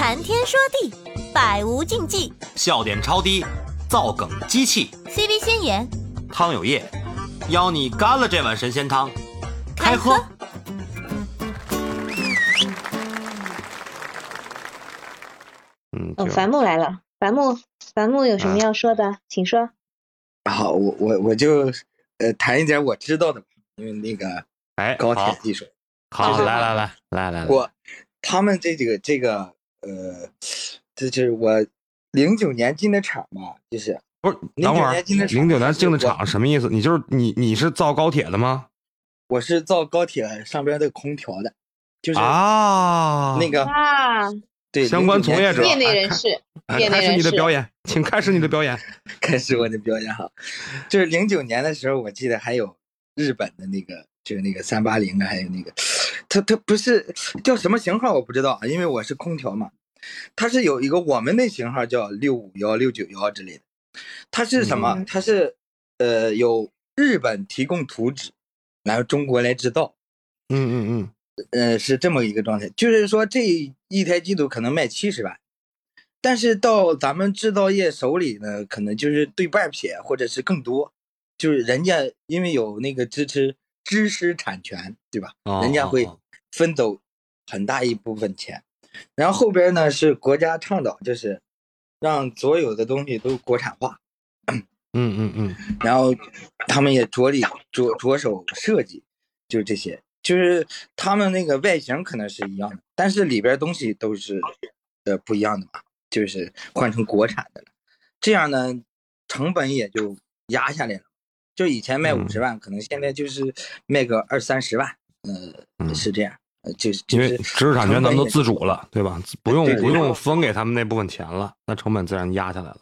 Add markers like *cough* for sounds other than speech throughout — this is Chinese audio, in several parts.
谈天说地，百无禁忌。笑点超低，造梗机器。CV 先言，汤有业，邀你干了这碗神仙汤，开喝。嗯，哦，就樊木来了，樊木，樊木有什么啊要说的，请说。好，我我我就呃谈一点我知道的吧，因为那个哎，高铁，技术，好，来来来来来，我他们这几个这个呃，这就是我零九年进的厂吧，就是不是，09等会儿年进的厂零九年进的厂什么意思？你就是你你是造高铁的吗？我是造高铁上边的空调的，就是啊，那个啊，对相关从业者业内人士，哎开始业内人士。你的表演，请开始你的表演。*laughs* 开始我的表演哈，就是零九年的时候，我记得还有日本的那个，就是那个三八零啊，还有那个，它它不是叫什么型号我不知道啊，因为我是空调嘛，它是有一个我们那型号叫六五幺、六九幺之类的，它是什么？嗯。它是呃有日本提供图纸，然后中国来制造，嗯嗯嗯。呃，是这么一个状态，就是说这一台机组可能卖七十万，但是到咱们制造业手里呢，可能就是对半撇或者是更多，就是人家因为有那个支持知识产权，对吧？哦人家会分走很大一部分钱，然后后边呢是国家倡导，就是让所有的东西都国产化，嗯嗯嗯。嗯，然后他们也着力着着手设计，就是这些，就是他们那个外形可能是一样的，但是里边东西都是呃不一样的嘛，就是换成国产的了，这样呢成本也就压下来了。就以前卖嗯五十万，可能现在就是卖个二三十万，呃，嗯是这样，呃，就是因为知识产权咱们都自主了，对吧？不用不用分给他们那部分钱了，那成本自然压下来了。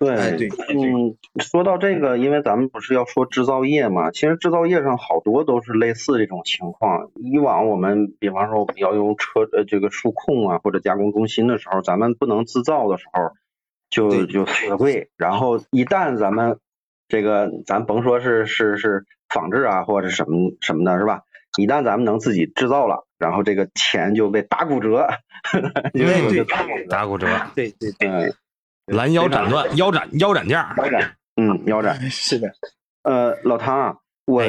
对，哎对嗯，说到这个，因为咱们不是要说制造业嘛，其实制造业上好多都是类似这种情况。以往我们比方说我们要用车呃这个数控啊或者加工中心的时候，咱们不能制造的时候，就就死贵。然后一旦咱们这个咱甭说是是是仿制啊或者什么什么的，是吧？一旦咱们能自己制造了，然后这个钱就被打骨折，*laughs* 就对对打骨折。打骨折，对对对，嗯，拦腰斩断，腰斩腰斩价。腰斩，嗯，腰斩。*laughs* 是的，呃，老汤啊，我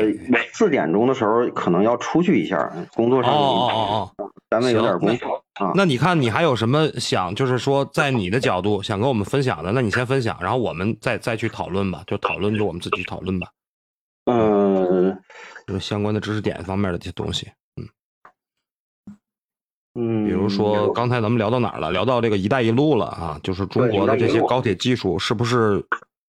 四点钟的时候可能要出去一下，工作哦上有哦哦哦，单位有点行工作啊。那你看你还有什么想，就是说在你的角度想跟我们分享的，那你先分享，然后我们再再去讨论吧，就讨论就我们自己讨论吧，嗯就是相关的知识点方面的这些东西。嗯，比如说刚才咱们聊到哪儿了？聊到这个“一带一路”了啊，就是中国的这些高铁技术是不是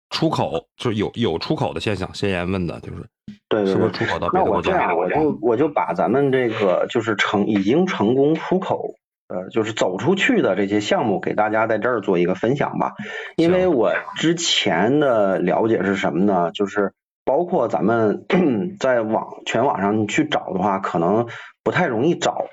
出口，就是有有出口的现象？先言问的就是对对对。是不是出口到别那的国家？我这样，我就我就把咱们这个就是成已经成功出口，呃，就是走出去的这些项目，给大家在这儿做一个分享吧。因为我之前的了解是什么呢？就是包括咱们 *clears throat* 在网全网上去找的话，可能不太容易找。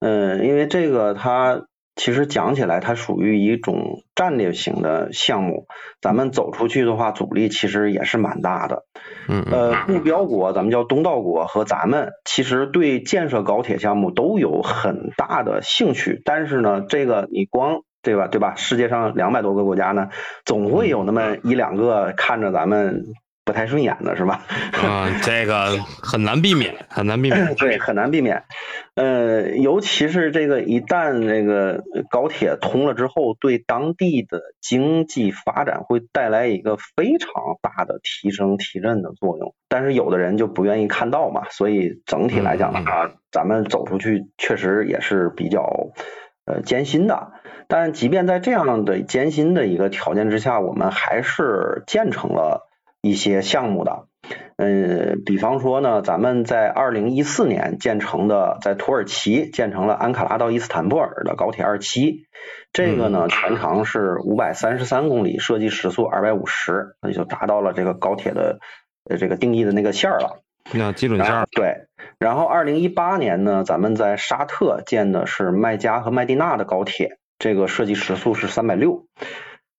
嗯，因为这个它其实讲起来，它属于一种战略型的项目。咱们走出去的话，阻力其实也是蛮大的。嗯嗯呃，目标国，咱们叫东道国和咱们，其实对建设高铁项目都有很大的兴趣。但是呢，这个你光对吧，对吧？世界上两百多个国家呢，总会有那么一两个看着咱们不太顺眼的，是吧？啊，*laughs* 这个很难避免，很难避免。对，很难避免。呃，尤其是这个一旦这个高铁通了之后，对当地的经济发展会带来一个非常大的提升提振的作用。但是有的人就不愿意看到嘛，所以整体来讲的话，咱们走出去确实也是比较呃艰辛的。但即便在这样的艰辛的一个条件之下，我们还是建成了一些项目的。嗯，比方说呢，咱们在二零一四年建成的，在土耳其建成了安卡拉到伊斯坦布尔的高铁二期，这个呢全长是五百三十三公里，设计时速二百五十，那就达到了这个高铁的呃这个定义的那个线儿了。那基准线儿，对，然后二零一八年呢，咱们在沙特建的是麦加和麦地那的高铁，这个设计时速是三百六。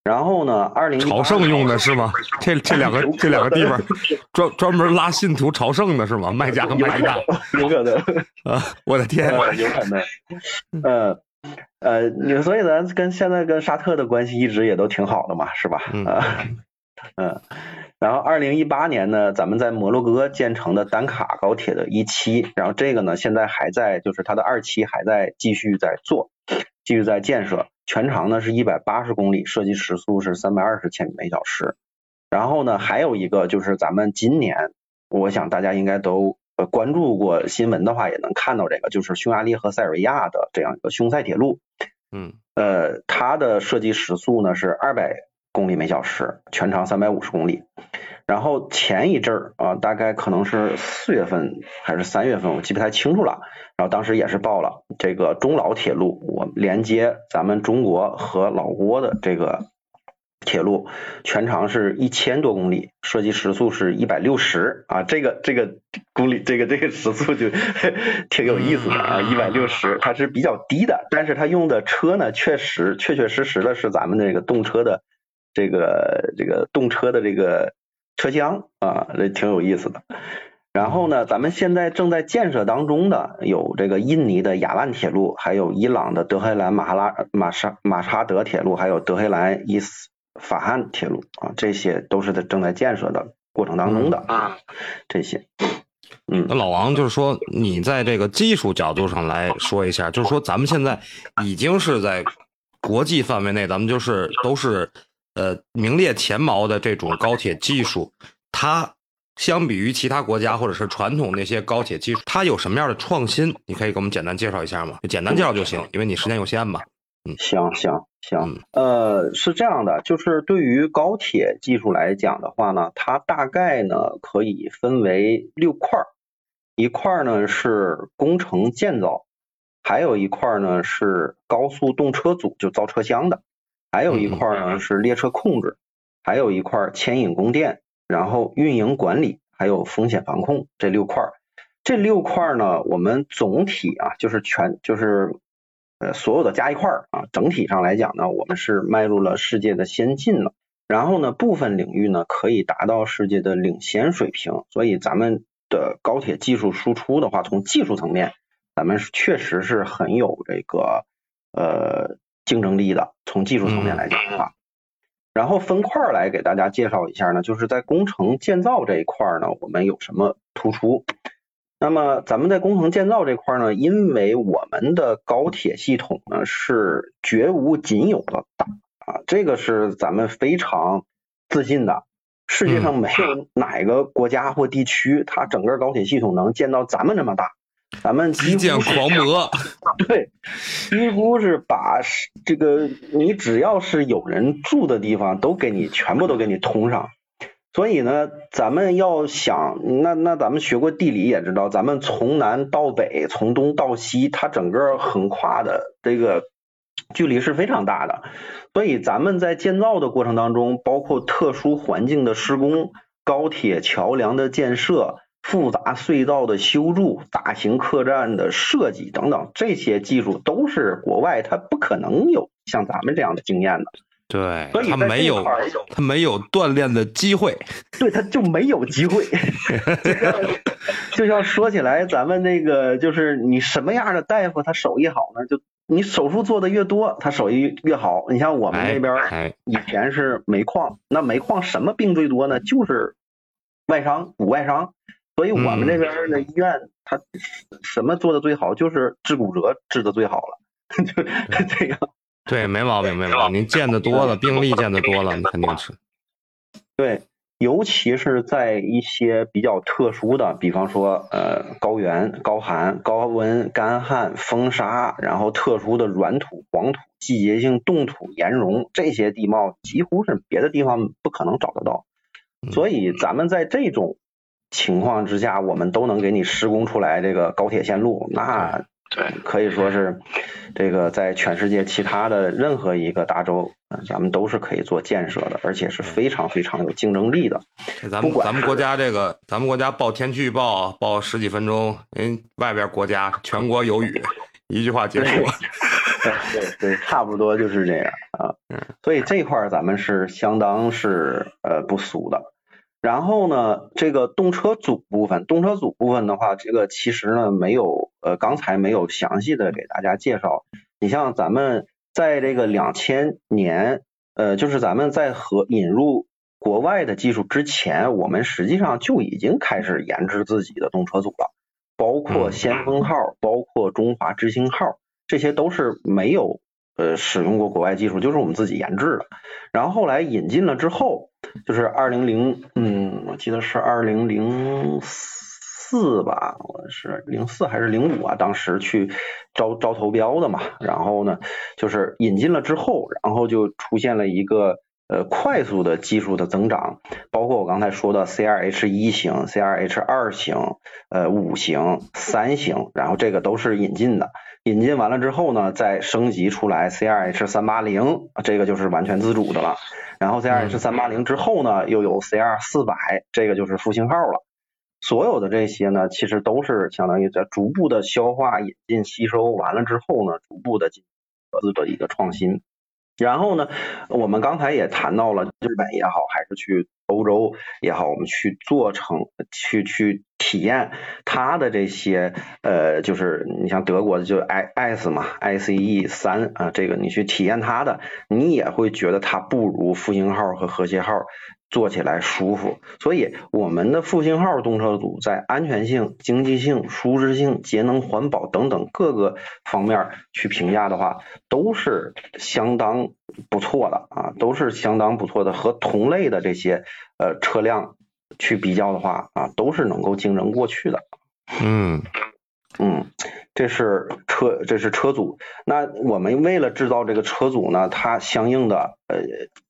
然后呢，二零朝圣用的是吗？这这两个 *laughs* 这两个地方 *laughs* 专专门拉信徒朝圣的是吗？卖家和买家那有可能。*laughs* 啊！我的天，呃，有可能。嗯，呃，你所以咱跟现在跟沙特的关系一直也都挺好的嘛，是吧？嗯呃嗯，然后二零一八年呢，咱们在摩洛哥建成的丹卡高铁的一期，然后这个呢现在还在，就是它的二期还在继续在做，继续在建设，全长呢是一百八十公里，设计时速是三百二十千米每小时。然后呢，还有一个就是咱们今年，我想大家应该都呃关注过新闻的话，也能看到这个，就是匈牙利和塞尔维亚的这样一个匈塞铁路。嗯呃，它的设计时速呢是二百公里每小时，全长三百五十公里。然后前一阵儿啊，大概可能是四月份还是三月份，我记不太清楚了。然后当时也是报了这个中老铁路，我连接咱们中国和老挝的这个铁路，全长是一千多公里，设计时速是一百六十啊，这个这个公里这个这个时速就 *laughs* 挺有意思的啊，一百六十，它是比较低的，但是它用的车呢，确实确确实实的是咱们这个动车的这个这个动车的这个车厢啊，这挺有意思的。然后呢，咱们现在正在建设当中的有这个印尼的雅万铁路，还有伊朗的德黑兰马哈拉马沙马沙德铁路，还有德黑兰伊斯法罕铁路啊，这些都是在正在建设的过程当中的啊，这些。嗯那老王就是说，你在这个技术角度上来说一下，就是说咱们现在已经是在国际范围内，咱们就是都是呃名列前茅的这种高铁技术，它相比于其他国家或者是传统那些高铁技术，它有什么样的创新？你可以给我们简单介绍一下吗？就简单介绍就行，因为你时间有限嘛。嗯行行行嗯，呃，是这样的，就是对于高铁技术来讲的话呢，它大概呢可以分为六块儿，一块儿呢是工程建造，还有一块儿呢是高速动车组，就造车厢的，还有一块儿呢是列车控制，还有一块牵引供电，然后运营管理，还有风险防控这六块。这六块呢，我们总体啊，就是全就是呃所有的加一块儿啊，整体上来讲呢，我们是迈入了世界的先进了。然后呢，部分领域呢可以达到世界的领先水平。所以咱们的高铁技术输出的话，从技术层面，咱们确实是很有这个呃竞争力的。从技术层面来讲的话。然后分块来给大家介绍一下呢，就是在工程建造这一块呢，我们有什么突出？那么咱们在工程建造这块呢，因为我们的高铁系统呢是绝无仅有的大啊，这个是咱们非常自信的。世界上没有哪个国家或地区，它整个高铁系统能建到咱们这么大。咱们几基建乎狂魔，对，几乎是把是这个你只要是有人住的地方，都给你全部都给你通上。所以呢，咱们要想，那那咱们学过地理也知道，咱们从南到北，从东到西，它整个横跨的这个距离是非常大的。所以咱们在建造的过程当中，包括特殊环境的施工、高铁桥梁的建设、复杂隧道的修筑、大型客栈的设计等等，这些技术都是国外它不可能有像咱们这样的经验的。对所以他没有他没有锻炼的机会。*laughs* 对，他就没有机会。*laughs* 就像说起来，咱们那个就是你什么样的大夫，他手艺好呢？就你手术做的越多，他手艺越好。你像我们哎这边以前是煤矿，那煤矿什么病最多呢？就是外伤、骨外伤。所以我们这边的医院，它什么做的最好？就是治骨折治的最好了，*laughs* 就这样。对，没毛病，没毛病。您见的多了，病例见的多了，你肯定是。*laughs* 对，尤其是在一些比较特殊的，比方说呃高原、高寒、高温、干旱、风沙，然后特殊的软土、黄土、季节性冻土、岩溶这些地貌，几乎是别的地方不可能找得到。所以咱们在这种情况之下，我们都能给你施工出来这个高铁线路，那对可以说是这个在全世界其他的任何一个大洲，呃咱们都是可以做建设的，而且是非常非常有竞争力的。咱们咱们国家这个，咱们国家报天气预报报十几分钟，人外边国家全国有雨，一句话结束。对对对，差不多就是这样啊。所以这块儿咱们是相当是呃不俗的。然后呢，这个动车组部分，动车组部分的话，这个其实呢没有呃刚才没有详细的给大家介绍，你像咱们在这个两千年，呃，就是咱们在和引入国外的技术之前，我们实际上就已经开始研制自己的动车组了，包括先锋号，包括中华之星号，这些都是没有呃使用过国外技术，就是我们自己研制的。然后后来引进了之后，就是二零零，嗯，我记得是二零零四吧，我是零四还是零五啊？当时去招招投标的嘛。然后呢，就是引进了之后，然后就出现了一个呃快速的技术的增长，包括我刚才说的 CRH 一型、CRH 二型、呃五型、三型，然后这个都是引进的。引进完了之后呢，再升级出来 CRH 三八零，这个就是完全自主的了。然后 CRH 三八零之后呢，又有 CR 四百，这个就是复兴号了。所有的这些呢，其实都是相当于在逐步的消化、引进、吸收完了之后呢，逐步的进各自的一个创新。然后呢，我们刚才也谈到了日本也好，还是去欧洲也好，我们去做成去去体验它的这些呃，就是你像德国的就 i s 嘛，ICE 三啊，这个你去体验它的，你也会觉得它不如复兴号和和谐号。坐起来舒服，所以我们的复兴号动车组在安全性、经济性、舒适性、节能环保等等各个方面去评价的话，都是相当不错的啊，都是相当不错的。和同类的这些呃车辆去比较的话啊，都是能够竞争过去的。嗯嗯，这是车，这是车组。那我们为了制造这个车组呢，它相应的呃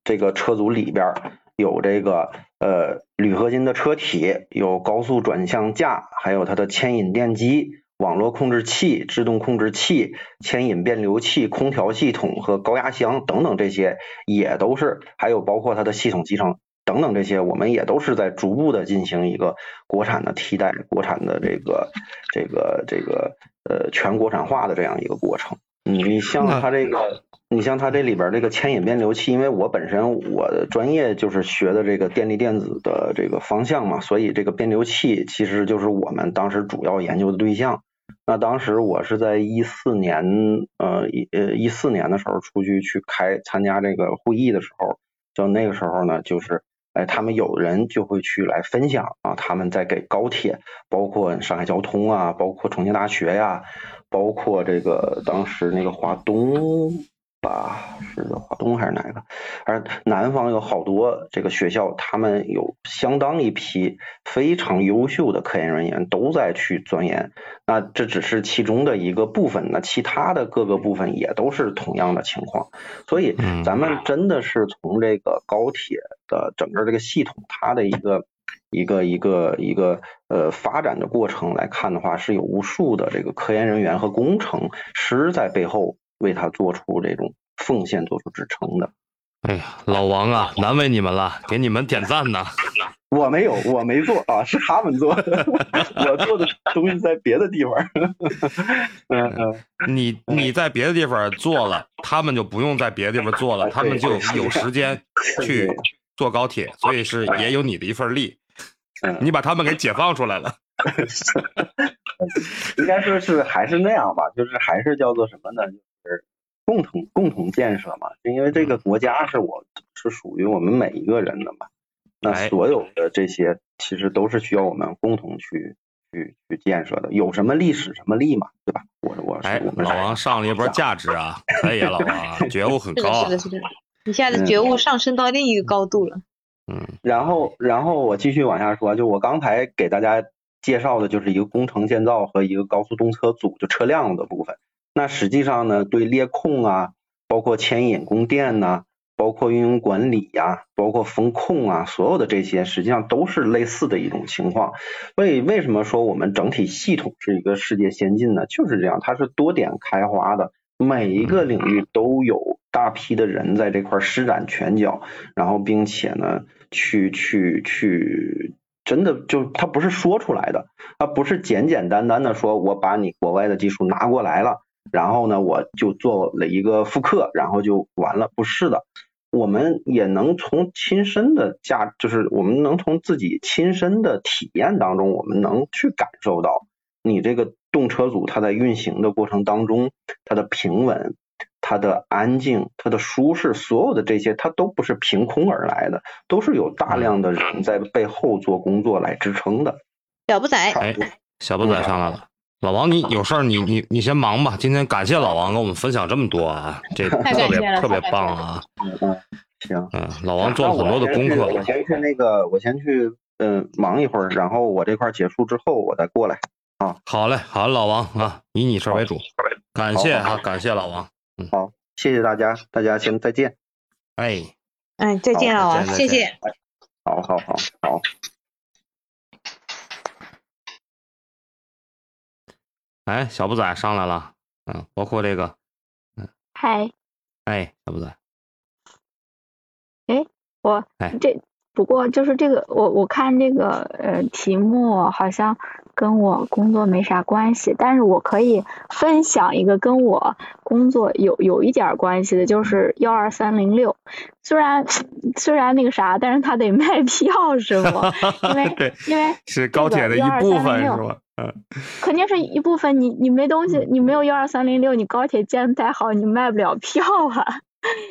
这个车组里边。有这个呃铝合金的车体，有高速转向架，还有它的牵引电机、网络控制器、制动控制器、牵引变流器、空调系统和高压箱等等，这些也都是，还有包括它的系统集成等等这些，我们也都是在逐步的进行一个国产的替代，国产的这个这个这个呃全国产化的这样一个过程。你像它这个。你像它这里边这个牵引变流器，因为我本身我的专业就是学的这个电力电子的这个方向嘛，所以这个变流器其实就是我们当时主要研究的对象。那当时我是在一四年，呃一呃一四年的时候出去去开参加这个会议的时候，就那个时候呢，就是哎他们有人就会去来分享啊，他们在给高铁，包括上海交通啊，包括重庆大学呀，包括这个当时那个华东。吧，是华东还是哪个？而南方有好多这个学校，他们有相当一批非常优秀的科研人员都在去钻研。那这只是其中的一个部分，那其他的各个部分也都是同样的情况。所以，咱们真的是从这个高铁的整个这个系统，它的一个一个一个一个呃发展的过程来看的话，是有无数的这个科研人员和工程师在背后。为他做出这种奉献，做出支撑的。哎呀，老王啊，难为你们了，给你们点赞呢。我没有，我没做啊，是他们做的。*laughs* 我做的东西在别的地方。*laughs* 嗯嗯，你你在别的地方做了，他们就不用在别的地方做了，他们就有时间去坐高铁，所以是也有你的一份力。*laughs* 你把他们给解放出来了。*laughs* 应该说是还是那样吧，就是还是叫做什么呢？就是共同共同建设嘛，因为这个国家是我是属于我们每一个人的嘛，那所有的这些其实都是需要我们共同去去去建设的，有什么历史什么力嘛，对吧？我我哎，老王上了一波价值啊，可以啊，老王觉悟很高，是的，是的，一下子觉悟上升到另一个高度了。嗯，*laughs* 然后然后我继续往下说，就我刚才给大家介绍的就是一个工程建造和一个高速动车组就车辆的部分。那实际上呢，对列控啊，包括牵引供电呐，包括运营管理呀，包括风控啊，所有的这些实际上都是类似的一种情况。所以为什么说我们整体系统是一个世界先进呢？就是这样，它是多点开花的，每一个领域都有大批的人在这块施展拳脚，然后并且呢，去去去。真的就它不是说出来的，它不是简简单单的说我把你国外的技术拿过来了。然后呢，我就做了一个复刻，然后就完了。不是的，我们也能从亲身的价，就是我们能从自己亲身的体验当中，我们能去感受到你这个动车组它在运行的过程当中，它的平稳，它的安静、它的舒适，所有的这些它都不是凭空而来的，都是有大量的人在背后做工作来支撑的。小不仔，哎，小不仔上来了。老王，你有事儿，你你你先忙吧。今天感谢老王跟我们分享这么多啊，这 *laughs* 特别特别棒啊！嗯嗯，行。嗯，老王做了很多的功课我先去我先去那个，我先去嗯忙一会儿，然后我这块儿结束之后我再过来。好嘞，好，老王啊，以你事为主，感谢好啊，感谢老王。嗯。好，谢谢大家，大家先再见。哎，哎，再见了啊，好再见再见。谢谢。好好好好。哎，小不仔上来了，嗯，包括这个，嗯。嗨，哎，小不仔，哎我哎。这不过就是这个，我我看这个呃题目好像跟我工作没啥关系，但是我可以分享一个跟我工作有有一点关系的，就是幺二三零六。虽然虽然那个啥，但是他得卖 *laughs* 票是吗？因为 *laughs* 对，因为是高铁的一部分是吧？嗯，肯定是一部分你你没东西，你没有幺二三零六，你高铁建的太好，你卖不了票啊。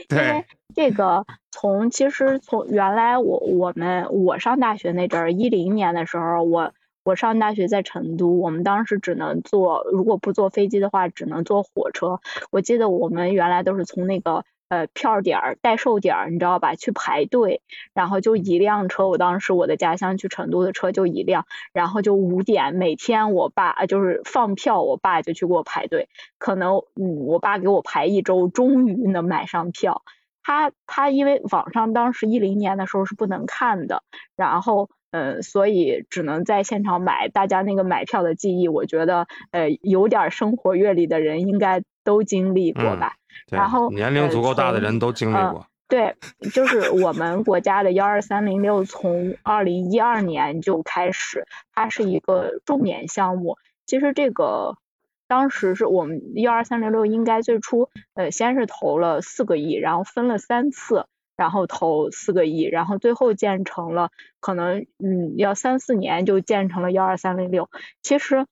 因为对，这个从其实从原来我我们我上大学那阵儿，一零年的时候，我我上大学在成都，我们当时只能坐，如果不坐飞机的话，只能坐火车。我记得我们原来都是从那个呃票点儿、代售点儿，你知道吧，去排队，然后就一辆车，我当时我的家乡去成都的车就一辆，然后就五点每天我爸就是放票，我爸就去给我排队，可能嗯我爸给我排一周，终于能买上票。他他因为网上当时一零年的时候是不能看的，然后呃，所以只能在现场买。大家那个买票的记忆，我觉得呃有点生活阅历的人应该都经历过嗯吧。对然后年龄足够大的呃人都经历从过。对，就是我们国家的幺二三零六从二零一二年就开始，它是一个重点项目。其实这个当时是我们幺二三零六应该最初呃先是投了四个亿，然后分了三次，然后投四个亿，然后最后建成了可能嗯要三四年就建成了幺二三零六。其实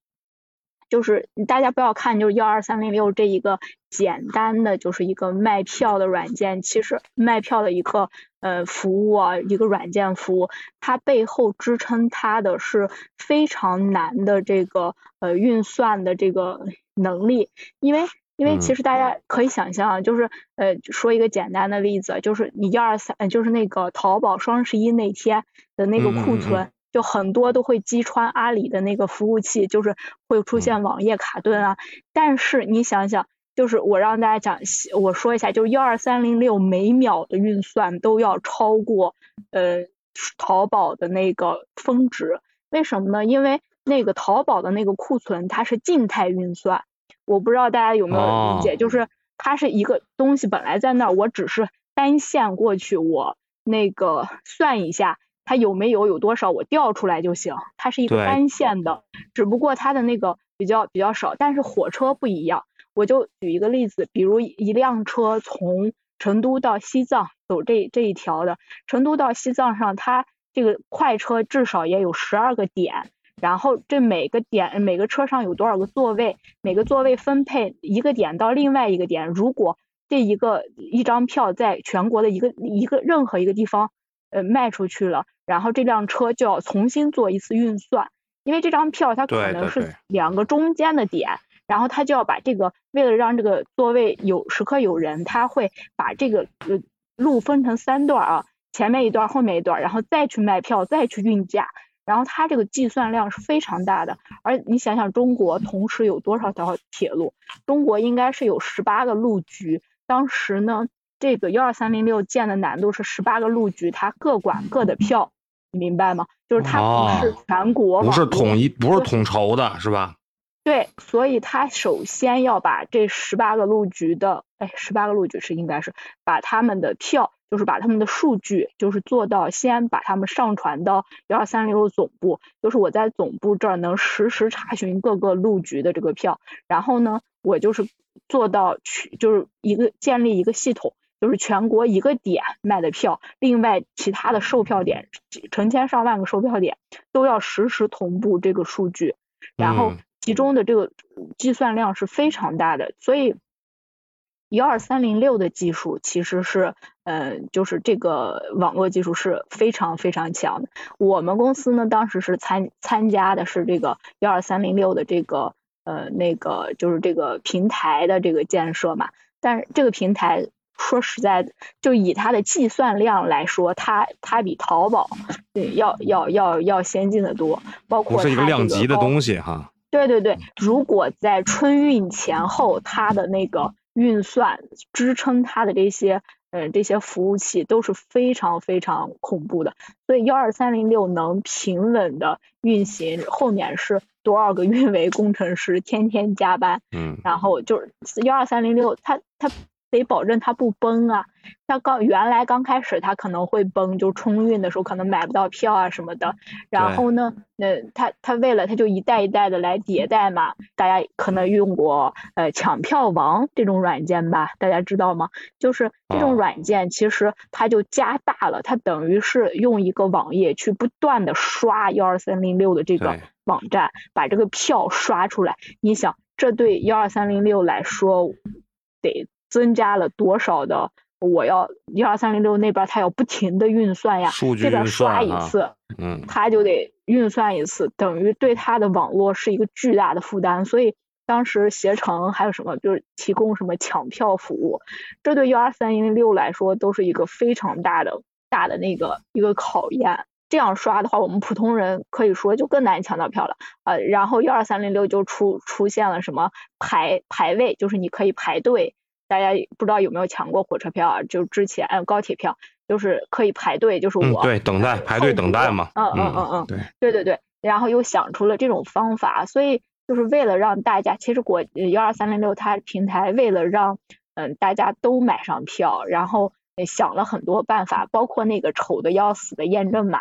就是大家不要看就是幺二三零六这一个简单的就是一个卖票的软件，其实卖票的一个呃服务啊，一个软件服务，它背后支撑它的是非常难的这个呃运算的这个能力，因为因为其嗯实大家可以想象啊，就是呃说一个简单的例子，就是你幺二三，呃就是那个淘宝双十一那天的那个嗯嗯嗯库存。就很多都会击穿阿里的那个服务器，就是会出嗯现网页卡顿啊。但是你想想，就是我让大家讲，我说一下，就是幺二三零六每秒的运算都要超过呃淘宝的那个峰值。为什么呢？因为那个淘宝的那个库存它是静态运算，我不知道大家有没有理解，哦就是它是一个东西本来在那儿，我只是单线过去，我那个算一下。它有没有有多少我调出来就行，它是一个单线的，只不过它的那个比较比较少，但是火车不一样。我就举一个例子，比如一辆车从成都到西藏走这这一条的，成都到西藏上，它这个快车至少也有十二个点，然后这每个点每个车上有多少个座位，每个座位分配一个点到另外一个点，如果这一个一张票在全国的一个一个任何一个地方呃卖出去了。然后这辆车就要重新做一次运算，因为这张票它可能是两个中间的点，然后它就要把这个为了让这个座位有时刻有人，他会把这个呃路分成三段啊，前面一段，后面一段，然后再去卖票，再去运价，然后它这个计算量是非常大的。而你想想，中国同时有多少条铁路？中国应该是有十八个路局，当时呢，这个幺二三零六建的难度是十八个路局，它各管各的票。你明白吗？就是它不是全国、哦，不是统一，不是统筹的，是吧？对，所以它首先要把这十八个路局的，哎，十八个路局是应该是把他们的票，就是把他们的数据，就是做到先把他们上传到幺二三零六总部，就是我在总部这儿能实时查询各个路局的这个票，然后呢，我就是做到去，就是一个建立一个系统。就是全国一个点卖的票，另外其他的售票点成千上万个售票点都要实时同步这个数据，然后其中的这个计算量是非常大的，所以幺二三零六的技术其实是，呃，就是这个网络技术是非常非常强的。我们公司呢，当时是参参加的是这个幺二三零六的这个呃那个就是这个平台的这个建设嘛。但是这个平台说实在的，就以它的计算量来说，它它比淘宝对要要要要先进的多，包括不是一个量级的东西。西哈。对对对，如果在春运前后，它的那个运算支撑它的这些呃这些服务器都是非常非常恐怖的，所以幺二三零六能平稳的运行，后面是多少个运维工程师天天加班，嗯，然后就是幺二三零六，它它得保证它不崩啊。它刚原来刚开始它可能会崩，就春运的时候可能买不到票啊什么的。然后呢，那它它为了它就一代一代的来迭代嘛。大家可能用过呃抢票王这种软件吧？大家知道吗？就是这种软件其实它就加大了，它等于是用一个网页去不断的刷幺二三零六的这个网站，把这个票刷出来。你想，这对幺二三零六来说得增加了多少的？我要幺二三零六那边它要不停的运算呀，数据这边刷一次，嗯，它就得运算一次，等于对它的网络是一个巨大的负担。所以当时携程还有什么就是提供什么抢票服务，这对幺二三零六来说都是一个非常大的大的那个一个考验。这样刷的话，我们普通人可以说就更难抢到票了。呃，然后幺二三零六就出出现了什么排排位，就是你可以排队。大家不知道有没有抢过火车票啊？就之前呃高铁票，就是可以排队，就是嗯，我、对，等待排队等待嘛。嗯嗯嗯嗯，对，对对对，然后又想出了这种方法，所以就是为了让大家，其实国幺二三零六它平台为了让嗯大家都买上票，然后想了很多办法，包括那个丑的要死的验证码，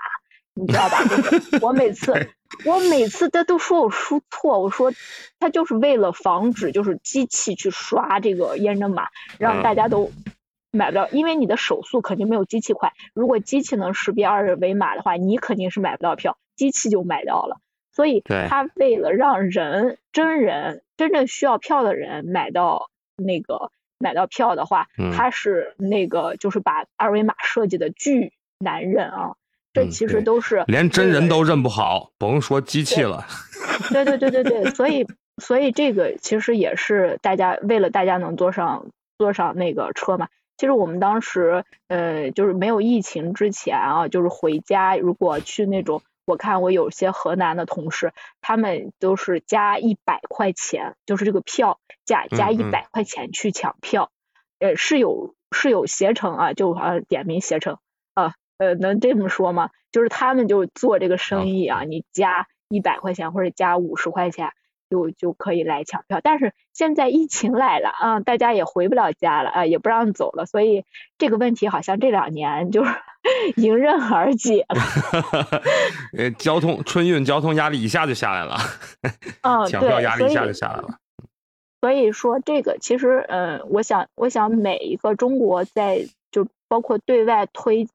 你知道吧？就是我每次 *laughs* 我每次他都说我输错，我说他就是为了防止就是机器去刷这个验证码，让大家都。买不到，因为你的手速肯定没有机器快。如果机器能识别二维码的话，你肯定是买不到票，机器就买到了。所以他为了让人真人真正需要票的人买到那个买到票的话，嗯他是那个就是把二维码设计的巨难认啊。这嗯其实都是连真人都认不好，甭说机器了。*laughs* 对对对对对，所以所以这个其实也是大家为了大家能坐上坐上那个车嘛。其实我们当时呃就是没有疫情之前啊，就是回家如果去那种，我看我有些河南的同事，他们都是加一百块钱，就是这个票价加一百块钱去抢票，呃是有是有携程啊，就好像点名携程啊，呃能这么说吗？就是他们就做这个生意啊，你加一百块钱或者加五十块钱，就就可以来抢票。但是现在疫情来了啊，大家也回不了家了啊，也不让走了，所以这个问题好像这两年就是 *laughs* 迎刃而解了。*laughs* 呃，交通春运交通压力一下就下来了，*laughs* 嗯，抢票压力一下就下来了。所以说这个其实，嗯，我想，我想每一个中国在就包括对外推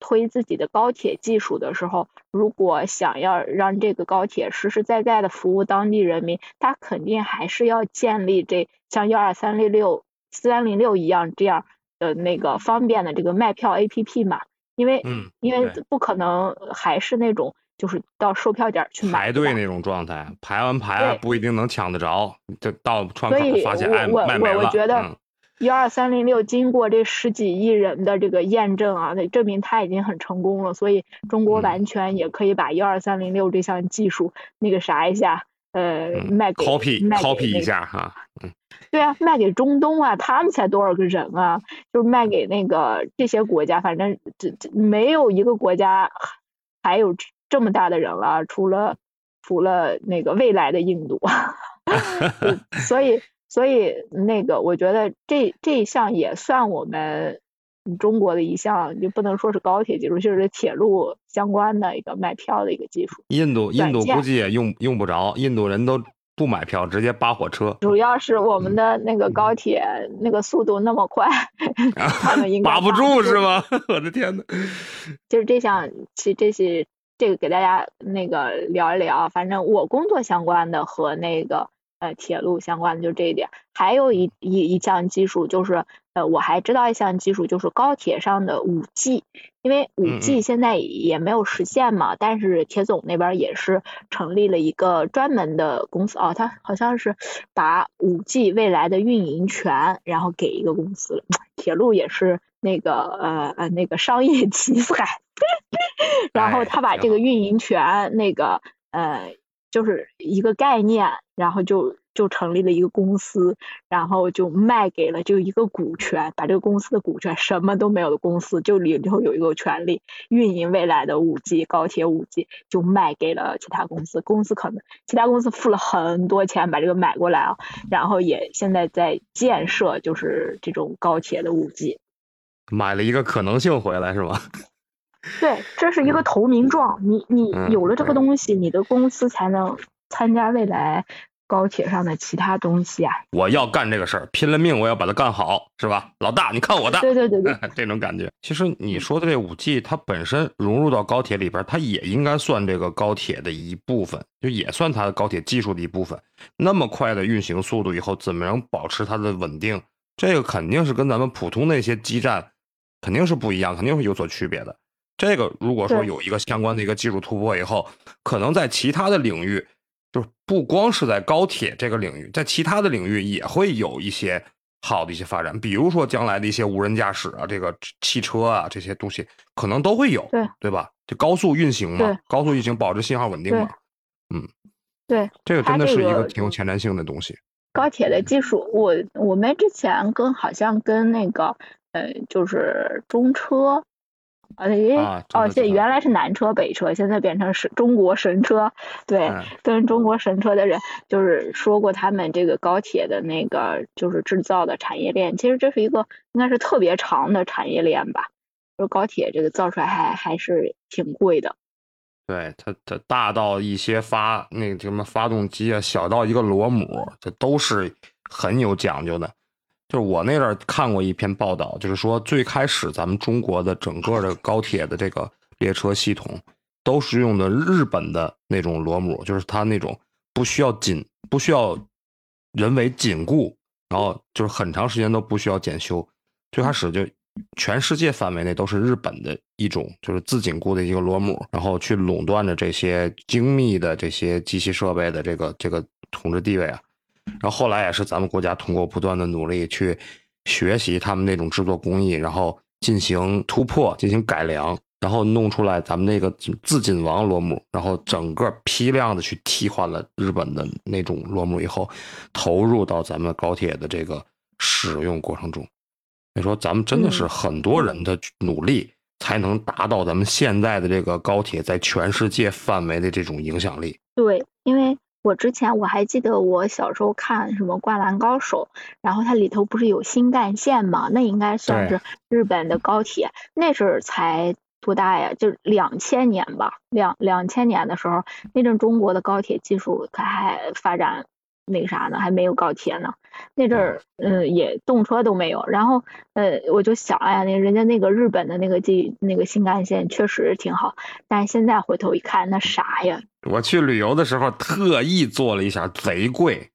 推自己的高铁技术的时候，如果想要让这个高铁实实在在的服务当地人民，他肯定还是要建立这像幺二三六六三零六一样这样的那个方便的这个卖票 APP 嘛，因为嗯，因为不可能还是那种就是到售票点儿去买排队那种状态，排完排还不一定能抢得着，就到窗口发现哎我我卖没了。我我觉得嗯幺二三零六经过这十几亿人的这个验证啊，那证明它已经很成功了。所以中国嗯完全也可以把幺二三零六这项技术那个啥一下，呃，嗯卖给，copy copy 一下哈，嗯 *laughs* 对啊，卖给中东啊，他们才多少个人啊？就是卖给那个这些国家，反正这这没有一个国家还有这这么大的人了，除了除了那个未来的印度，嗯 *laughs* *laughs* 所以所以那个我觉得这这一项也算我们中国的一项，就不能说是高铁技术，就是铁路相关的一个卖票的一个技术。印度印度估计也用用不着，印度人都不买票，直接扒火车，主要是我们的那个高铁那个速度那么快，*laughs* 他们应该扒不住是吗？*laughs* 我的天呐。*laughs* 就是这项，其实这些这个给大家那个聊一聊。反正我工作相关的和那个呃铁路相关的，就这一点。还有一一一项技术就是，呃，我还知道一项技术就是高铁上的五 G，因为五嗯 G 现在也没有实现嘛，但是铁总那边也是成立了一个专门的公司，哦，他好像是把五 G 未来的运营权然后给一个公司了，铁路也是那个呃呃那个商业奇才，*laughs* 然后哎他把这个运营权那个呃就是一个概念，然后就就成立了一个公司，然后就卖给了就一个股权，把这个公司的股权什么都没有的公司，就里头有一个权利运营未来的五 G 高铁五 G，就卖给了其他公司，公司可能其他公司付了很多钱把这个买过来啊，然后也现在在建设就是这种高铁的五 G。买了一个可能性回来是吗？对，这是一个投名状，你你嗯有了这个嗯东西，你的公司才能参加未来高铁上的其他东西啊。我要干这个事儿，拼了命我要把它干好，是吧？老大，你看我的，对对对对，*laughs* 这种感觉。其实你说的这五 G，它本身融入到高铁里边，它也应该算这个高铁的一部分，就也算它的高铁技术的一部分。那么快的运行速度以后，怎么能保持它的稳定？这个肯定是跟咱们普通那些基站肯定是不一样，肯定是有所区别的。这个如果说有一个相关的一个技术突破以后，可能在其他的领域，就是不光是在高铁这个领域，在其他的领域也会有一些好的一些发展，比如说将来的一些无人驾驶啊，这个汽车啊这些东西可能都会有，对。对吧？就高速运行嘛，高速运行保持信号稳定嘛，嗯。对这个真的是一个挺有前瞻性的东西。高铁的技术，我我们之前跟好像跟那个呃，就是中车，啊中哦，车集团现原来是南车北车，现在变成是中国神车，对，嗯跟中国神车的人就是说过他们这个高铁的那个就是制造的产业链，其实这是一个应该是特别长的产业链吧，就是高铁这个造出来还还是挺贵的。对它，它大到一些发那个什么发动机啊，小到一个螺母，这都是很有讲究的。就是我那阵看过一篇报道，就是说最开始咱们中国的整个的高铁的这个列车系统，都是用的日本的那种螺母，就是它那种不需要紧，不需要人为紧固，然后就是很长时间都不需要检修。最开始就全世界范围内都是日本的一种就是自紧固的一个螺母，然后去垄断着这些精密的这些机器设备的这个这个统治地位啊。然后后来也是咱们国家通过不断的努力去学习他们那种制作工艺，然后进行突破、进行改良，然后弄出来咱们那个自紧王螺母，然后整个批量的去替换了日本的那种螺母以后，投入到咱们高铁的这个使用过程中。所以说，咱们真的是嗯很多人的努力，才能达到咱们现在的这个高铁在全世界范围的这种影响力。对，因为我之前我还记得我小时候看什么《灌篮高手》，然后它里头不是有新干线嘛？那应该算是日本的高铁，那阵儿才多大呀？就两千年吧，两两千年的时候，那阵中国的高铁技术它还发展那个啥呢，还没有高铁呢。那阵儿，嗯，也动车都没有。然后，呃，我就想，哎呀，那人家那个日本的那个技那个新干线确实挺好，但是现在回头一看，那啥呀？我去旅游的时候特意做了一下，贼贵，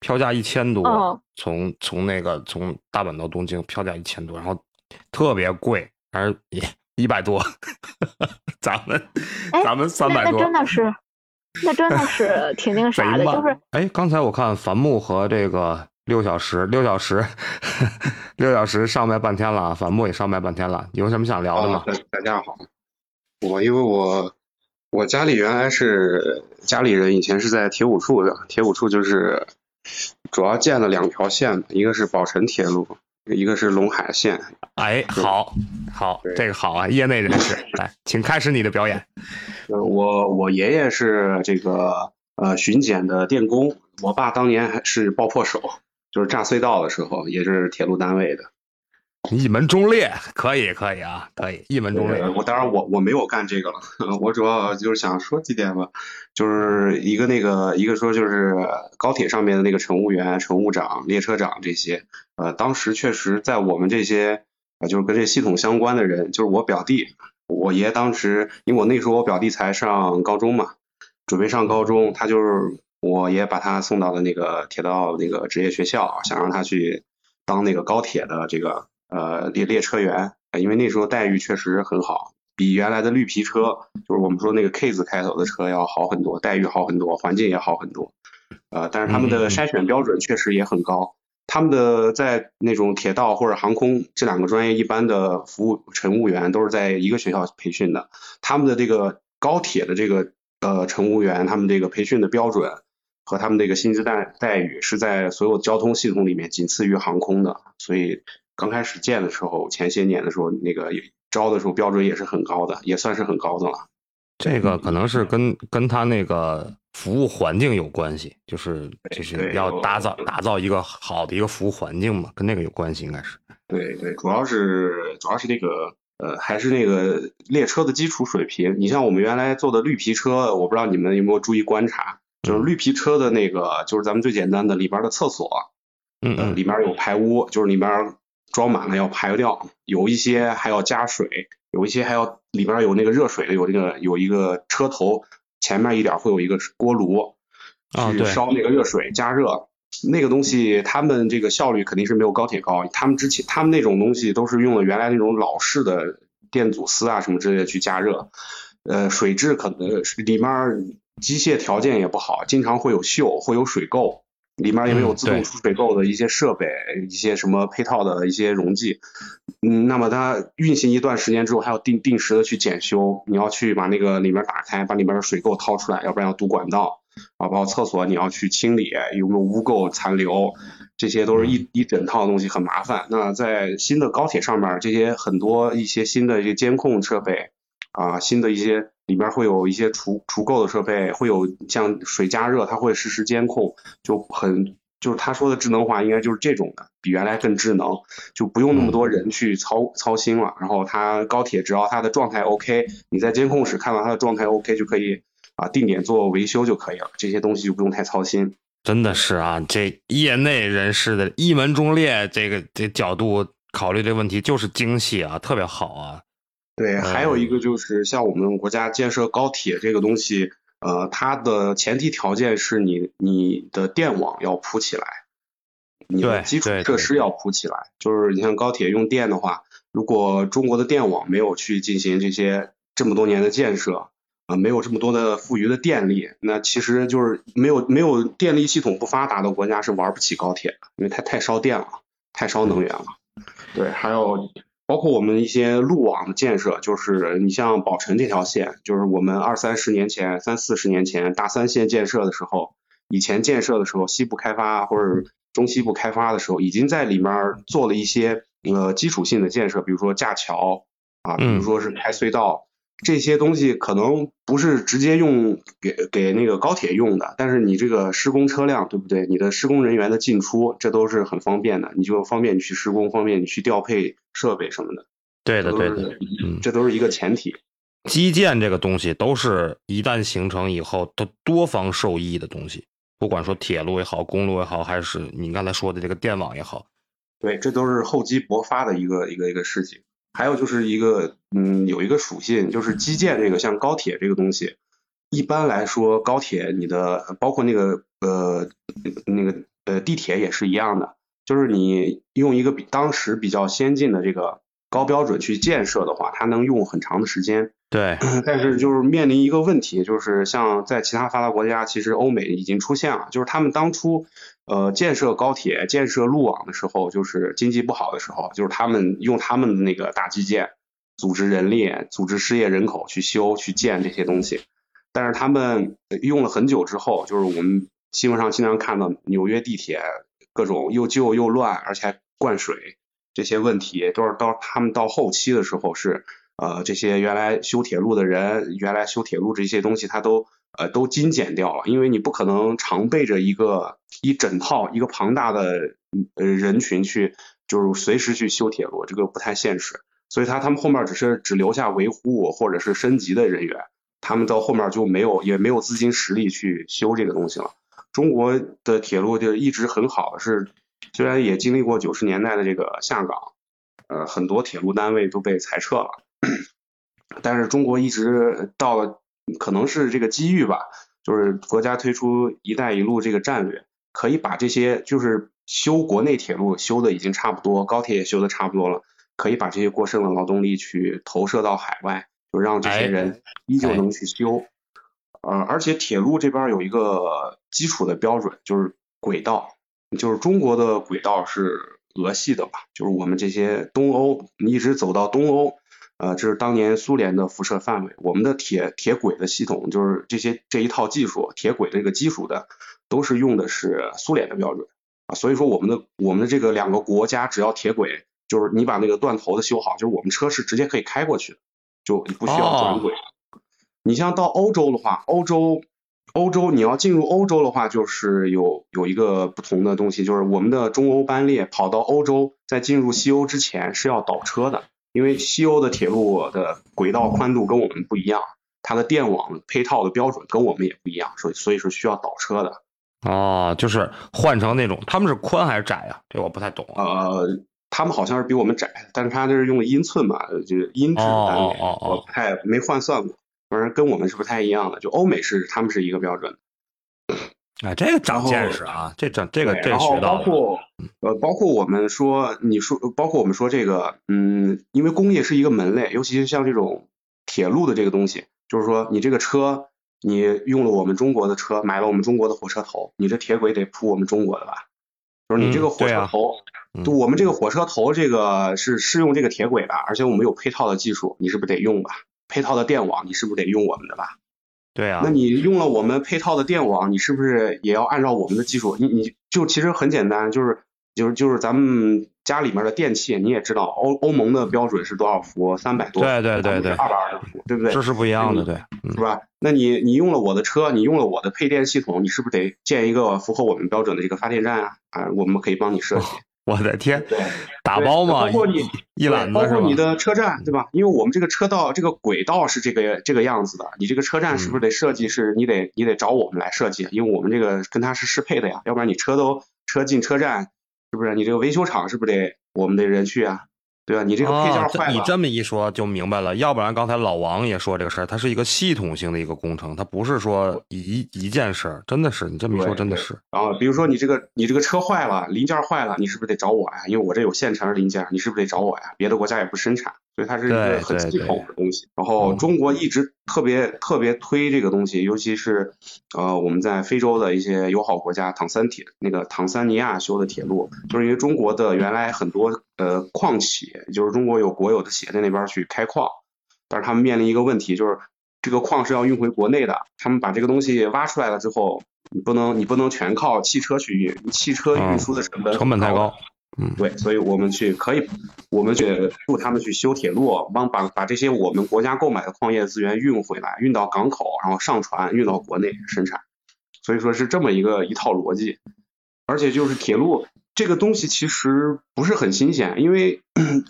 票价一千多，哦从从那个从大阪到东京票价一千多，然后特别贵，而也一百多，*laughs* 咱们哎咱们三那那百多，真的是，那真的是挺那个 *laughs* 啥的，就是哎，刚才我看樊木和这个六小时，六小时，六小时上麦半天了，樊木也上麦半天了，有什么想聊的吗？大家好，我因为我我家里原来是家里人以前是在铁五处的，铁五处就是主要建了两条线，一个是宝成铁路，一个是陇海线。哎，好，好，这个好啊，业内人士，来，请开始你的表演。*laughs* 呃，我我爷爷是这个呃巡检的电工，我爸当年还是爆破手，就是炸隧道的时候也是铁路单位的。一门忠烈，可以，可以啊，可以，一门忠烈。我当然我我没有干这个了，*laughs* 我主要就是想说几点吧，就是一个那个一个说就是高铁上面的那个乘务员、乘务长、列车长这些，呃，当时确实在我们这些呃就是跟这系统相关的人，就是我表弟，我爷当时因为我那时候我表弟才上高中嘛，准备上高中，他就是我爷把他送到了那个铁道那个职业学校，想让他去当那个高铁的这个呃列列车员，因为那时候待遇确实很好，比原来的绿皮车，就是我们说那个 K 字开头的车要好很多，待遇好很多，环境也好很多。呃，但是他们的筛选标准确实也很高。他们的在那种铁道或者航空这两个专业，一般的服务乘务员都是在一个学校培训的。他们的这个高铁的这个呃乘务员，他们这个培训的标准和他们这个薪资待待遇是在所有交通系统里面仅次于航空的。所以刚开始建的时候，前些年的时候，那个招的时候标准也是很高的，也算是很高的了。这个可能是跟跟他那个。服务环境有关系，就是就是要打造打造一个好的一个服务环境嘛，跟那个有关系，应该是。对对，主要是主要是那个呃，还是那个列车的基础水平。你像我们原来坐的绿皮车，我不知道你们有没有注意观察，就是绿皮车的那个，就是咱们最简单的里边的厕所，嗯嗯，里面有排污，就是里面装满了要排掉，有一些还要加水，有一些还要里边有那个热水的，有那个有一个车头。前面一点会有一个锅炉，去烧那个热水加热，那个东西他们这个效率肯定是没有高铁高。他们之前他们那种东西都是用了原来那种老式的电阻丝啊什么之类的去加热，呃，水质可能里面机械条件也不好，经常会有锈，会有水垢。里面也没有自动出水垢的一些设备，一些什么配套的一些溶剂，嗯，那么它运行一段时间之后，还要定定时的去检修，你要去把那个里面打开，把里面的水垢掏出来，要不然要堵管道，啊，包括厕所你要去清理有没有污垢残留，这些都是一一整套东西，很麻烦。那在新的高铁上面，这些很多一些新的一些监控设备，啊，新的一些。里边会有一些除除垢的设备，会有像水加热，它会实时监控，就很就是他说的智能化，应该就是这种的，比原来更智能，就不用那么多人去操操心了。然后它高铁只要它的状态 OK，你在监控室看到它的状态 OK 就可以啊定点做维修就可以了，这些东西就不用太操心。真的是啊，这业内人士的一门忠烈这个这角度考虑这问题就是精细啊，特别好啊。对，还有一个就是像我们国家建设高铁这个东西，呃，它的前提条件是你你的电网要铺起来，你的基础设施要铺起来。就是你像高铁用电的话，如果中国的电网没有去进行这些这么多年的建设，啊，没有这么多的富余的电力，那其实就是没有没有电力系统不发达的国家是玩不起高铁的，因为它太烧电了，太烧能源了。对，还有。包括我们一些路网的建设，就是你像宝成这条线，就是我们二三十年前、三四十年前大三线建设的时候，以前建设的时候，西部开发或者中西部开发的时候，已经在里面做了一些呃基础性的建设，比如说架桥啊，比如说是开隧道。这些东西可能不是直接用给给那个高铁用的，但是你这个施工车辆对不对？你的施工人员的进出，这都是很方便的，你就方便你去施工，方便你去调配设备什么的。对的，对的，嗯，这都是一个前提。基建这个东西，都是一旦形成以后，都多方受益的东西。不管说铁路也好，公路也好，还是你刚才说的这个电网也好，对，这都是厚积薄发的一个一个一个事情。还有就是一个，嗯，有一个属性，就是基建这个，像高铁这个东西，一般来说，高铁你的包括那个呃那个呃地铁也是一样的，就是你用一个比当时比较先进的这个。高标准去建设的话，它能用很长的时间。对，*clears throat* 但是就是面临一个问题，就是像在其他发达国家，其实欧美已经出现了，就是他们当初呃建设高铁、建设路网的时候，就是经济不好的时候，就是他们用他们的那个大基建，组织人力、组织失业人口去修、去建这些东西。但是他们用了很久之后，就是我们新闻上经常看到纽约地铁各种又旧又乱，而且还灌水。这些问题都是到他们到后期的时候是，呃，这些原来修铁路的人，原来修铁路这些东西，他都呃都精简掉了，因为你不可能常备着一个一整套一个庞大的呃人群去，就是随时去修铁路，这个不太现实。所以他他们后面只是只留下维护或者是升级的人员，他们到后面就没有也没有资金实力去修这个东西了。中国的铁路就一直很好是。虽然也经历过九十年代的这个下岗，呃，很多铁路单位都被裁撤了，*coughs* 但是中国一直到了，可能是这个机遇吧，就是国家推出“一带一路”这个战略，可以把这些就是修国内铁路修的已经差不多，高铁也修的差不多了，可以把这些过剩的劳动力去投射到海外，就让这些人依旧能去修。呃，而且铁路这边有一个基础的标准，就是轨道，就是中国的轨道是俄系的吧，就是我们这些东欧你一直走到东欧，呃，这是当年苏联的辐射范围，我们的铁铁轨的系统，就是这些这一套技术，铁轨这个基础的，都是用的是苏联的标准。啊，所以说我们的我们的这个两个国家只要铁轨，就是你把那个断头的修好，就是我们车是直接可以开过去的，就不需要转轨。你像到欧洲的话，欧洲，欧洲你要进入欧洲的话，就是有有一个不同的东西，就是我们的中欧班列跑到欧洲，在进入西欧之前是要倒车的，因为西欧的铁路的轨道宽度跟我们不一样，它的电网配套的标准跟我们也不一样，所以所以是需要倒车的。哦，就是换成那种，他们是宽还是窄呀？这我不太懂。呃，他们好像是比我们窄，但是他这是用的英寸嘛，就是英制单位，我不太没换算过。反正跟我们是不太一样的，就欧美是他们是一个标准。哎，这个长见识啊，这长这个这然后包括呃，包括我们说，你说包括我们说这个，嗯，因为工业是一个门类，尤其是像这种铁路的这个东西，就是说你这个车，你用了我们中国的车，买了我们中国的火车头，你这铁轨得铺我们中国的吧？就是你这个火车头，就我们这个火车头这个是适用这个铁轨吧，而且我们有配套的技术，你是不是得用吧？配套的电网，你是不是得用我们的吧？对啊。那你用了我们配套的电网，你是不是也要按照我们的技术？你你就其实很简单，就是就是就是咱们家里面的电器，你也知道欧欧盟的标准是多少伏？三百多。对对对对。二百二十伏，对不对？这是不一样的，对，是吧？那你你用了我的车，你用了我的配电系统，你是不是得建一个符合我们标准的这个发电站啊？啊，我们可以帮你设计。我的天，对，打包嘛，包括你一揽子包括你的车站，对吧？因为我们这个车道这个轨道是这个这个样子的，你这个车站是不是得设计？是你得你得找我们来设计，因为我们这个跟它是适配的呀，要不然你车都车进车站，是不是？你这个维修厂是不是得我们的人去啊？对啊？你这个配件坏了，你这么一说就明白了。要不然刚才老王也说这个事儿，它是一个系统性的一个工程，它不是说一一件事儿。真的是你这么一说，真的是。然后比如说你这个你这个车坏了，零件坏了，你是不是得找我呀？因为我这有现成零件，你是不是得找我呀？别的国家也不生产，所以它是一个很系统的东西。然后中国一直特别特别推这个东西，尤其是呃我们在非洲的一些友好国家，唐三铁那个唐三尼亚修的铁路，就是因为中国的原来很多呃矿企。就是中国有国有的企业在那边去开矿，但是他们面临一个问题，就是这个矿是要运回国内的，他们把这个东西挖出来了之后，你不能你不能全靠汽车去运，汽车运输的成本成本太高，嗯，对，所以我们去可以，我们去助他们去修铁路，帮把把这些我们国家购买的矿业资源运回来，运到港口，然后上船运到国内生产，所以说是这么一个一套逻辑，而且就是铁路。这个东西其实不是很新鲜，因为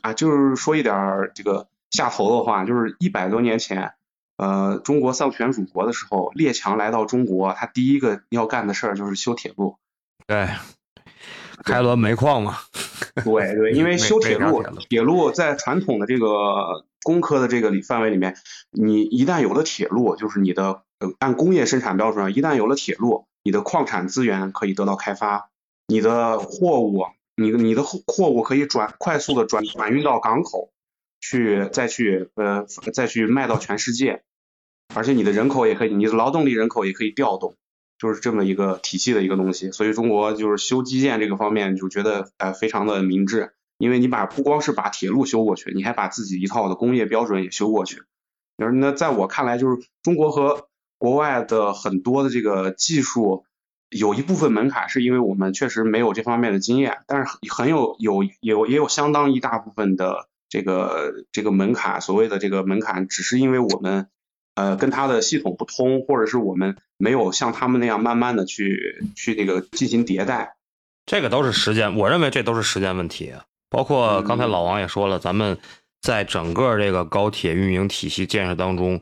啊，就是说一点这个下头的话，就是一百多年前，呃，中国丧权辱国的时候，列强来到中国，他第一个要干的事儿就是修铁路。对，开滦煤矿嘛。对对，*laughs* 因为修铁路，铁路在传统的这个工科的这个里范围里面，你一旦有了铁路，就是你的按工业生产标准，一旦有了铁路，你的矿产资源可以得到开发。你的货物，你的你的货货物可以转快速的转转运到港口去，再去呃再去卖到全世界，而且你的人口也可以，你的劳动力人口也可以调动，就是这么一个体系的一个东西。所以中国就是修基建这个方面就觉得呃非常的明智，因为你把不光是把铁路修过去，你还把自己一套的工业标准也修过去。就是那在我看来，就是中国和国外的很多的这个技术。有一部分门槛是因为我们确实没有这方面的经验，但是很有有有也有相当一大部分的这个这个门槛，所谓的这个门槛，只是因为我们呃跟它的系统不通，或者是我们没有像他们那样慢慢的去去那个进行迭代，这个都是时间，我认为这都是时间问题。包括刚才老王也说了，咱们在整个这个高铁运营体系建设当中。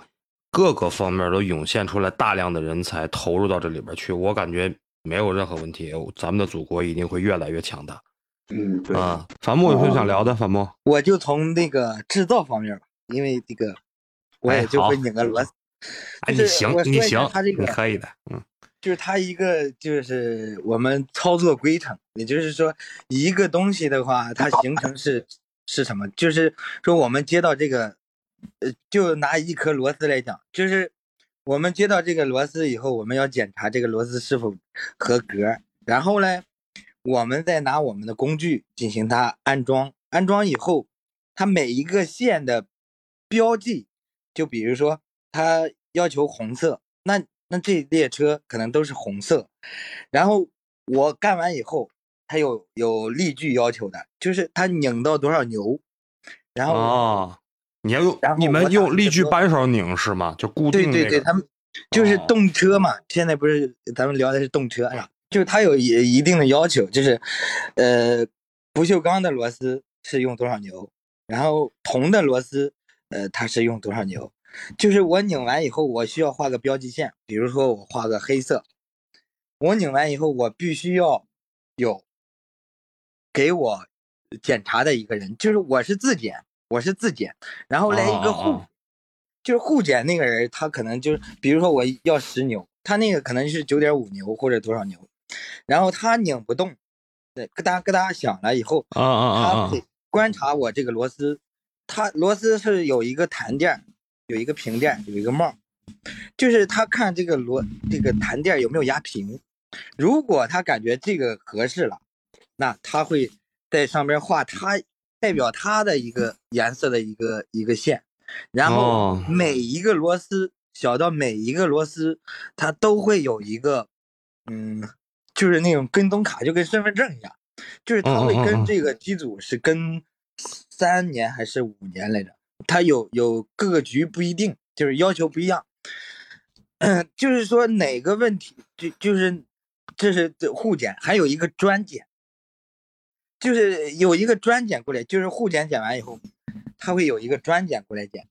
各个方面都涌现出来大量的人才投入到这里边去，我感觉没有任何问题，咱们的祖国一定会越来越强大。嗯，对啊，樊木有什么想聊的？樊木，我就从那个制造方面吧，因为这个我也就会拧个螺丝，哎，你行你行，他这个你可以的，嗯，就是它一个就是我们操作规程，也就是说一个东西的话，它形成是是什么？就是说我们接到这个，呃，就拿一颗螺丝来讲，就是我们接到这个螺丝以后，我们要检查这个螺丝是否合格，然后呢，我们再拿我们的工具进行它安装，安装以后，它每一个线的标记，就比如说他要求红色，那那这列车可能都是红色，然后我干完以后，他有有力矩要求的，就是他拧到多少牛，然后、哦，你要用然后你们用力矩扳手拧是吗？就固定对对对，他们就是哦动车嘛，现在不是咱们聊的是动车呀，就是它有一一定的要求，就是呃不锈钢的螺丝是用多少牛，然后铜的螺丝呃它是用多少牛，就是我拧完以后，我需要画个标记线，比如说我画个黑色，我拧完以后，我必须要有给我检查的一个人，就是我是自检，我是自检，然后来一个护，就是护检那个人，他可能就是，比如说我要十牛，他那个可能是九点五牛或者多少牛，然后他拧不动，对，咯哒咯哒响了以后，啊啊啊啊他会观察我这个螺丝，它螺丝是有一个弹垫儿，有一个平垫儿，有一个帽儿，就是他看这个螺这个弹垫儿有没有压平，如果他感觉这个合适了，那他会在上边画他代表他的一个颜色的一个一个线，然后哦。每一个螺丝小到每一个螺丝，它都会有一个，嗯，就是那种跟踪卡，就跟身份证一样，就是它会跟这个机组是跟三年还是五年来着，它有有各个局不一定，就是要求不一样。就是说哪个问题，就就是这是这护检，还有一个专检，就是有一个专检过来，就是互检检完以后，他会有一个专检过来检，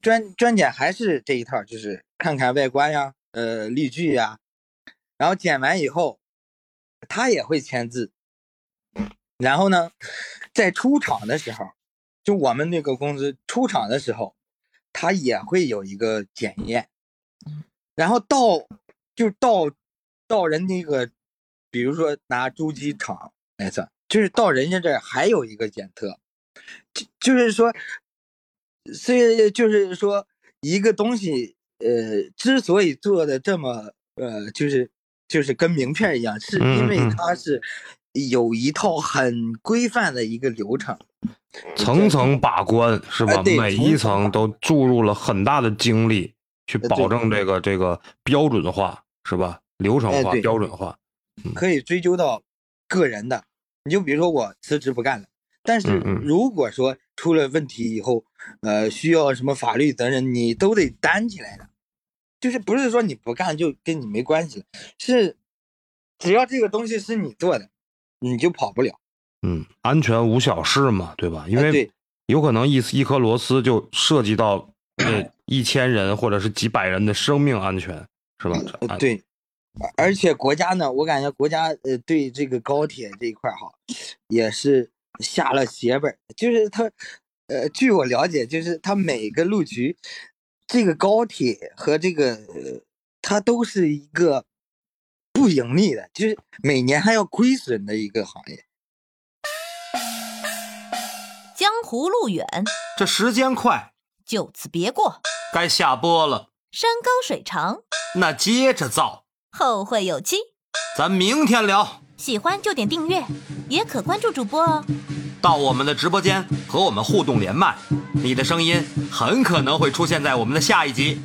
专专检还是这一套，就是看看外观呀，呃，力矩呀，然后检完以后，他也会签字，然后呢，在出厂的时候，就我们那个公司出厂的时候，它也会有一个检验，然后到就到到人那个，比如说拿猪机厂来算，就是到人家这儿还有一个检测，就就是说，是就是说一个东西，呃，之所以做的这么呃，就是就是跟名片一样，是因为它是有一套很规范的一个流程。层层把关是吧哎？每一层都注入了很大的精力去呃保证这个这个标准化是吧？流程化、哎标准化。可以追究到个人的。你就比如说我辞职不干了，但是如果说出了问题以后，呃，需要什么法律责任，你都得担起来的。就是不是说你不干就跟你没关系了，是只要这个东西是你做的，你就跑不了。嗯，安全无小事嘛，对吧？因为有可能一一颗螺丝就涉及到 *clears throat* 呃一千人或者是几百人的生命安全，是吧？对，而而且国家呢，我感觉国家呃对这个高铁这一块儿哈，也是下了血本儿，就是他，呃，据我了解，就是他每个路局，这个高铁和这个呃，它都是一个不盈利的，就是每年还要亏损的一个行业。江湖路远，这时间快，就此别过。该下播了，山高水长，那接着造，后会有期。咱明天聊。喜欢就点订阅，也可关注主播哦。到我们的直播间和我们互动连麦，你的声音很可能会出现在我们的下一集。